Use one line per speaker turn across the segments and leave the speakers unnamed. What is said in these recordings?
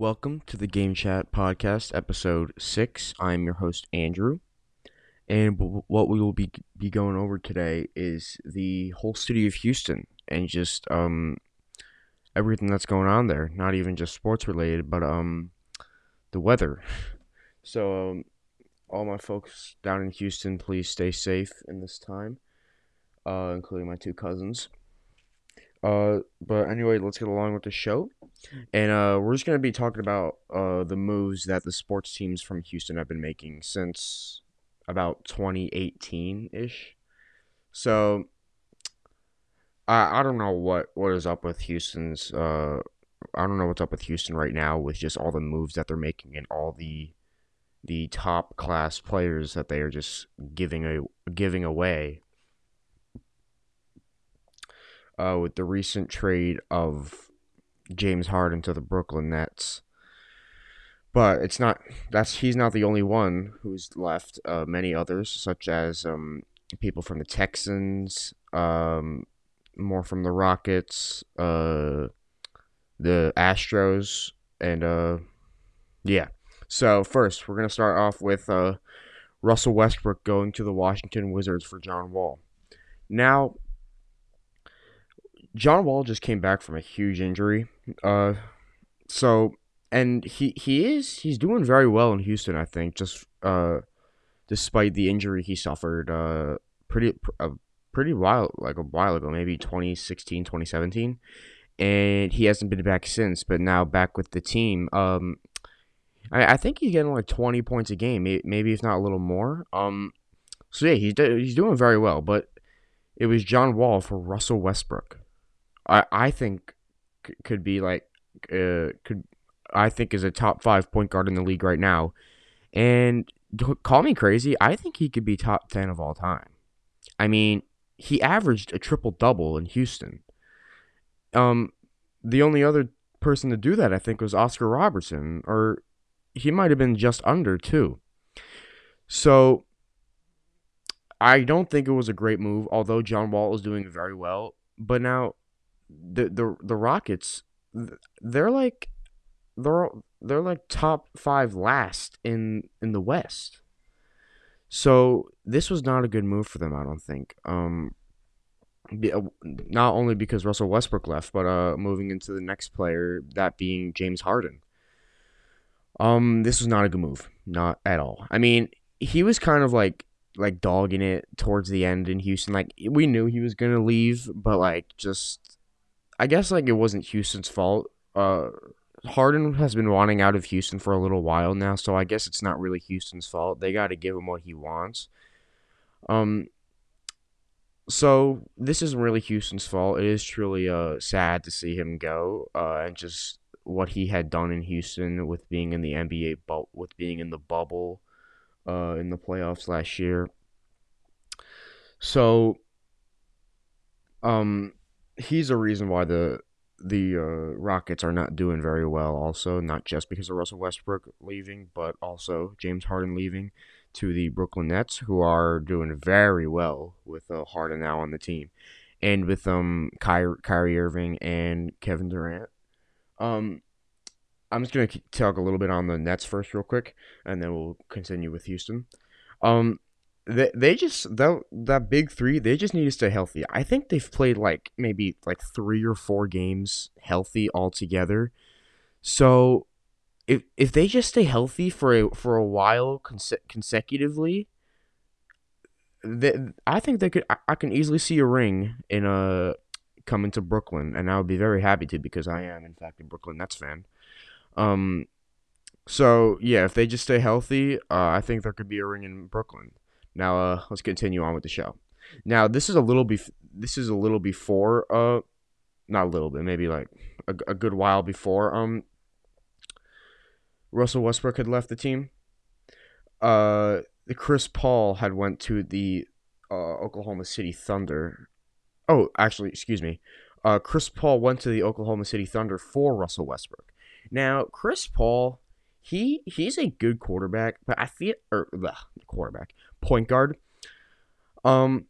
Welcome to the Game Chat Podcast, episode six. I'm your host, Andrew. And w- what we will be, be going over today is the whole city of Houston and just um, everything that's going on there. Not even just sports related, but um, the weather. So, um, all my folks down in Houston, please stay safe in this time, uh, including my two cousins. Uh, but anyway, let's get along with the show. And uh, we're just going to be talking about uh, the moves that the sports teams from Houston have been making since about 2018 ish. So I, I don't know what, what is up with Houston's. Uh, I don't know what's up with Houston right now with just all the moves that they're making and all the the top class players that they are just giving a giving away. Uh, with the recent trade of James Harden to the Brooklyn Nets. But it's not that's he's not the only one who's left. Uh, many others, such as um, people from the Texans, um, more from the Rockets, uh, the Astros, and uh, yeah. So first, we're gonna start off with uh, Russell Westbrook going to the Washington Wizards for John Wall. Now, John Wall just came back from a huge injury. Uh, so and he he is he's doing very well in Houston. I think just uh, despite the injury he suffered uh pretty a pretty while like a while ago, maybe 2016, 2017. and he hasn't been back since. But now back with the team. Um, I, I think he's getting like twenty points a game, maybe if not a little more. Um, so yeah, he's he's doing very well. But it was John Wall for Russell Westbrook. I think could be like uh could I think is a top five point guard in the league right now, and call me crazy, I think he could be top ten of all time. I mean, he averaged a triple double in Houston. Um, the only other person to do that I think was Oscar Robertson, or he might have been just under too. So I don't think it was a great move, although John Wall is doing very well. But now the the the Rockets, they're like they're they're like top five last in in the West. So this was not a good move for them, I don't think. Um, uh, not only because Russell Westbrook left, but uh, moving into the next player, that being James Harden. Um, this was not a good move, not at all. I mean, he was kind of like like dogging it towards the end in Houston. Like we knew he was gonna leave, but like just I guess like it wasn't Houston's fault. Uh, Harden has been wanting out of Houston for a little while now, so I guess it's not really Houston's fault. They got to give him what he wants. Um, so this isn't really Houston's fault. It is truly uh sad to see him go. Uh, and just what he had done in Houston with being in the NBA, but with being in the bubble, uh, in the playoffs last year. So, um, he's a reason why the the uh, Rockets are not doing very well. Also, not just because of Russell Westbrook leaving, but also James Harden leaving to the Brooklyn Nets, who are doing very well with uh, Harden now on the team, and with um Ky- Kyrie Irving and Kevin Durant. Um, I'm just gonna talk a little bit on the Nets first, real quick, and then we'll continue with Houston. Um, they they just that that big three they just need to stay healthy. I think they've played like maybe like three or four games healthy altogether. So if if they just stay healthy for a for a while cons- consecutively, they, I think they could. I, I can easily see a ring in a coming to Brooklyn, and I would be very happy to because I am in fact a Brooklyn Nets fan. Um, so yeah, if they just stay healthy, uh, I think there could be a ring in Brooklyn. Now, uh, let's continue on with the show. Now, this is a little bef- this is a little before uh not a little bit, maybe like a, a good while before um Russell Westbrook had left the team. Uh Chris Paul had went to the uh, Oklahoma City Thunder. Oh, actually, excuse me. Uh, Chris Paul went to the Oklahoma City Thunder for Russell Westbrook. Now, Chris Paul, he he's a good quarterback, but I feel or ugh, quarterback point guard. Um,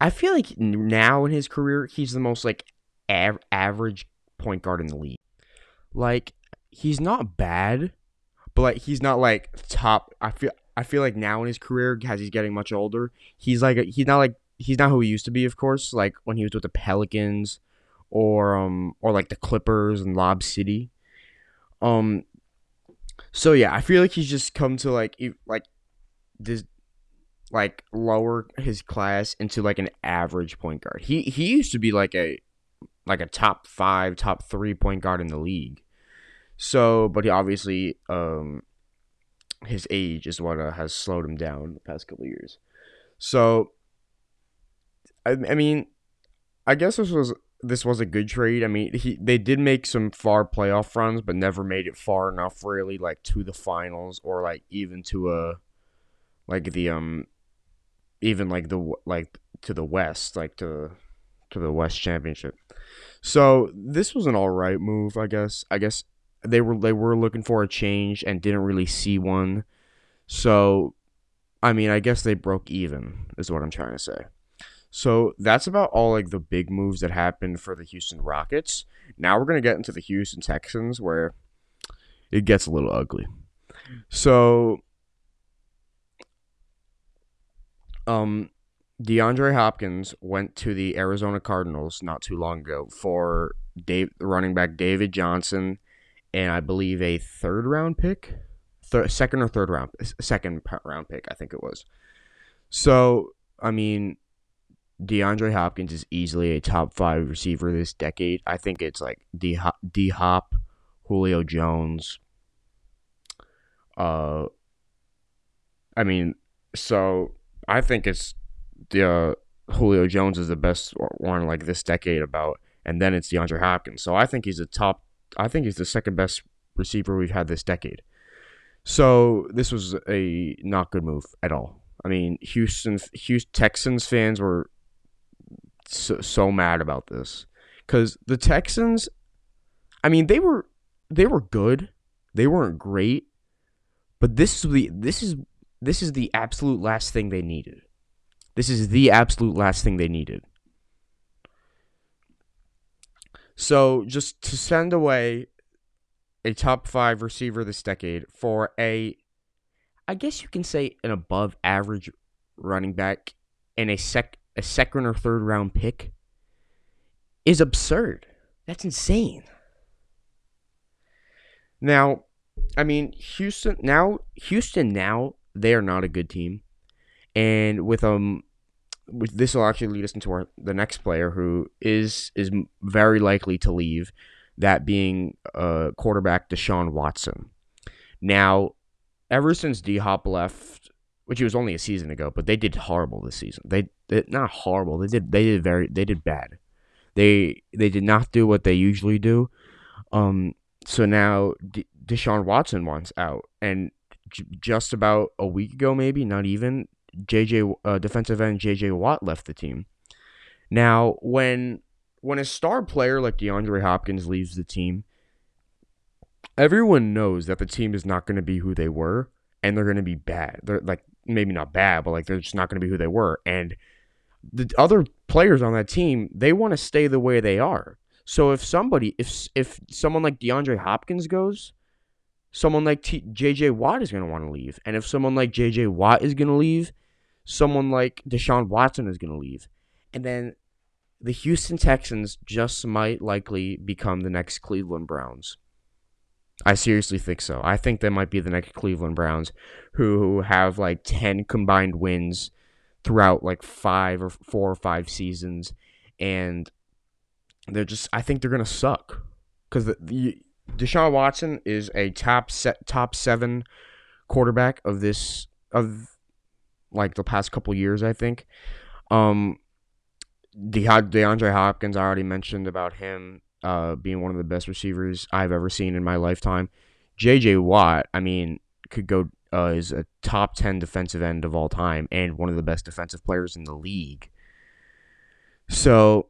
I feel like now in his career, he's the most like av- average point guard in the league. like he's not bad, but like he's not like top. I feel I feel like now in his career, as he's getting much older, he's like he's not like he's not who he used to be. Of course, like when he was with the Pelicans, or um or like the Clippers and Lob City. Um. So yeah, I feel like he's just come to like like this like lower his class into like an average point guard. He he used to be like a like a top five, top three point guard in the league. So, but he obviously um his age is what uh, has slowed him down the past couple years. So, I, I mean, I guess this was this was a good trade. I mean, he they did make some far playoff runs, but never made it far enough, really, like to the finals or like even to a like the um even like the like to the west, like to to the West Championship. So this was an all right move, I guess. I guess they were they were looking for a change and didn't really see one. So, I mean, I guess they broke even is what I'm trying to say. So that's about all like the big moves that happened for the Houston Rockets. Now we're gonna get into the Houston Texans where it gets a little ugly. So, um, DeAndre Hopkins went to the Arizona Cardinals not too long ago for Dave, running back David Johnson, and I believe a third round pick, second or third round, second round pick, I think it was. So I mean, DeAndre Hopkins is easily a top five receiver this decade. I think it's like D Hop, Julio Jones. Uh, I mean, so I think it's the uh, Julio Jones is the best one like this decade about, and then it's DeAndre Hopkins. So I think he's a top. I think he's the second best receiver we've had this decade. So this was a not good move at all. I mean, Houston, Houston Texans fans were so, so mad about this because the Texans. I mean, they were they were good. They weren't great, but this is the this is this is the absolute last thing they needed. This is the absolute last thing they needed. So just to send away a top five receiver this decade for a, I guess you can say an above average running back and a sec a second or third round pick is absurd. That's insane. Now, I mean, Houston now Houston now they are not a good team and with um with this will actually lead us into our the next player who is is very likely to leave that being uh quarterback Deshaun Watson now ever since D Hop left which he was only a season ago but they did horrible this season they, not horrible they did they did very they did bad they they did not do what they usually do um so now D- Deshaun Watson wants out and j- just about a week ago maybe not even JJ uh, defensive end JJ Watt left the team. Now, when when a star player like DeAndre Hopkins leaves the team, everyone knows that the team is not going to be who they were and they're going to be bad. They're like maybe not bad, but like they're just not going to be who they were. And the other players on that team, they want to stay the way they are. So if somebody if if someone like DeAndre Hopkins goes, someone like T- JJ Watt is going to want to leave. And if someone like JJ Watt is going to leave, someone like Deshaun Watson is going to leave. And then the Houston Texans just might likely become the next Cleveland Browns. I seriously think so. I think they might be the next Cleveland Browns who have like 10 combined wins throughout like 5 or 4 or 5 seasons and they're just I think they're to suck cuz the, the Deshaun Watson is a top set top 7 quarterback of this of like the past couple years, I think. Um, De- DeAndre Hopkins, I already mentioned about him uh, being one of the best receivers I've ever seen in my lifetime. J.J. Watt, I mean, could go uh, is a top ten defensive end of all time and one of the best defensive players in the league. So,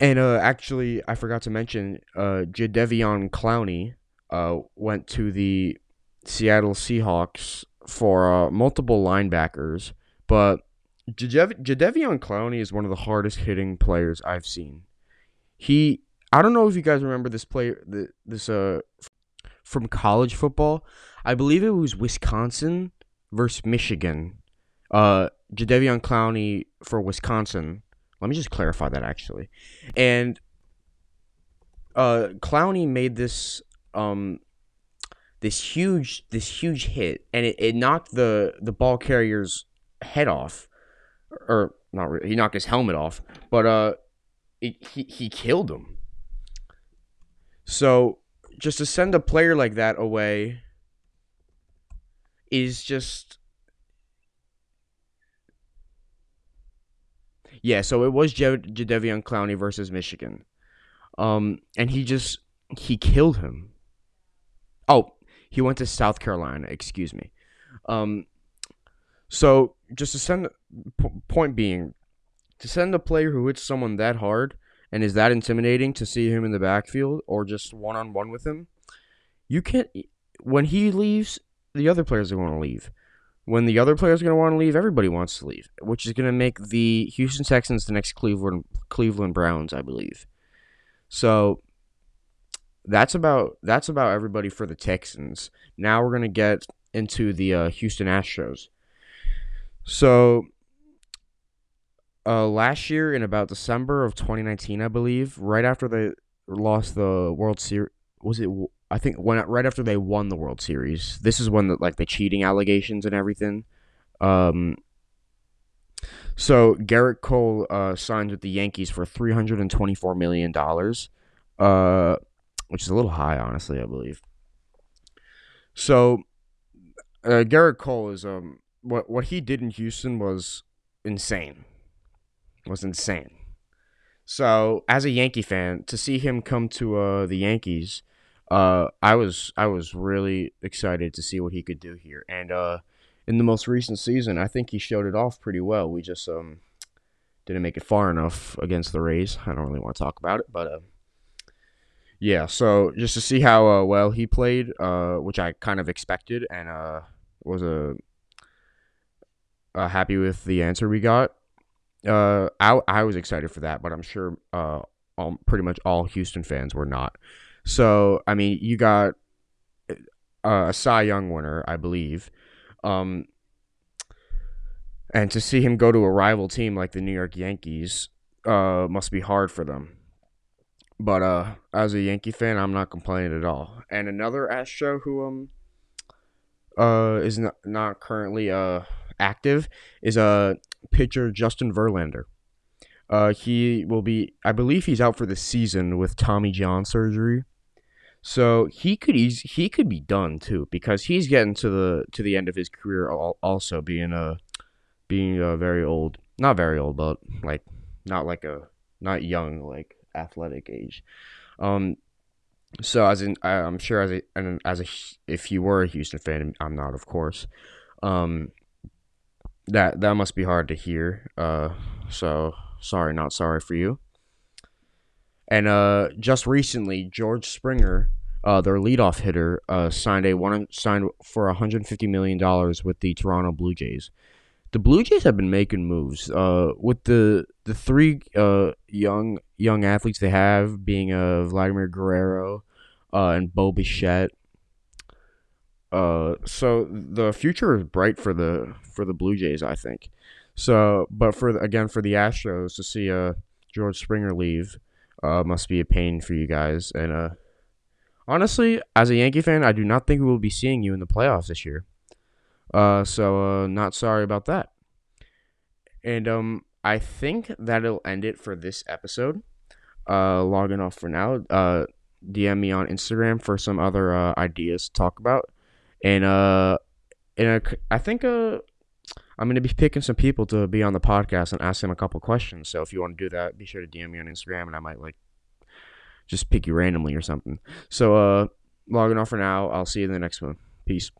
and uh, actually, I forgot to mention, uh, Jadeveon Clowney uh, went to the Seattle Seahawks for uh, multiple linebackers but Jadev- Jadeveon Clowney is one of the hardest hitting players I've seen. He, I don't know if you guys remember this player, this uh, from college football. I believe it was Wisconsin versus Michigan. Uh, Jadeveon Clowney for Wisconsin. Let me just clarify that actually, and uh, Clowney made this um this huge this huge hit, and it, it knocked the the ball carrier's head off, or not really, he knocked his helmet off, but uh, it, he he killed him. So just to send a player like that away is just yeah. So it was J- Jadeveon Clowney versus Michigan, um, and he just he killed him. Oh, he went to South Carolina. Excuse me. Um, so just to send point being, to send a player who hits someone that hard and is that intimidating to see him in the backfield or just one on one with him, you can't. When he leaves, the other players are going to leave. When the other players are going to want to leave, everybody wants to leave, which is going to make the Houston Texans the next Cleveland Cleveland Browns, I believe. So that's about that's about everybody for the Texans. Now we're gonna get into the uh, Houston Astros. So uh, last year in about December of 2019, I believe, right after they lost the World Series, was it? I think when right after they won the World Series. This is when the like the cheating allegations and everything. Um, so Gerrit Cole uh, signed with the Yankees for three hundred and twenty-four million dollars, uh, which is a little high, honestly. I believe. So, uh, Gerrit Cole is um what what he did in Houston was insane was insane. So as a Yankee fan, to see him come to uh, the Yankees, uh, I was I was really excited to see what he could do here. And uh, in the most recent season, I think he showed it off pretty well. We just um, didn't make it far enough against the Rays. I don't really want to talk about it, but uh, yeah. So just to see how uh, well he played, uh, which I kind of expected, and was a happy with the answer we got uh, I I was excited for that, but I'm sure uh, all, pretty much all Houston fans were not. So I mean, you got uh, a Cy Young winner, I believe, um, and to see him go to a rival team like the New York Yankees uh, must be hard for them. But uh, as a Yankee fan, I'm not complaining at all. And another Astro who um uh is not not currently uh active is uh pitcher Justin Verlander. Uh, he will be, I believe, he's out for the season with Tommy John surgery. So he could easy, he could be done too because he's getting to the to the end of his career also being a being a very old, not very old, but like not like a not young like athletic age. Um, so as in, I'm sure as a and as a if you were a Houston fan, I'm not, of course. Um, that that must be hard to hear. Uh, so sorry, not sorry for you. And uh, just recently, George Springer, uh, their leadoff hitter, uh, signed a one signed for 150 million dollars with the Toronto Blue Jays. The Blue Jays have been making moves. Uh, with the the three uh young young athletes they have, being uh Vladimir Guerrero, uh, and Bo Bichette. Uh, so the future is bright for the for the Blue Jays, I think. So, but for again for the Astros to see uh George Springer leave, uh, must be a pain for you guys. And uh, honestly, as a Yankee fan, I do not think we will be seeing you in the playoffs this year. Uh, so uh, not sorry about that. And um, I think that'll end it for this episode. Uh, logging off for now. Uh, DM me on Instagram for some other uh, ideas to talk about and uh, and I think uh, I'm gonna be picking some people to be on the podcast and ask them a couple questions. So if you want to do that, be sure to DM me on Instagram, and I might like just pick you randomly or something. So uh, logging off for now. I'll see you in the next one. Peace.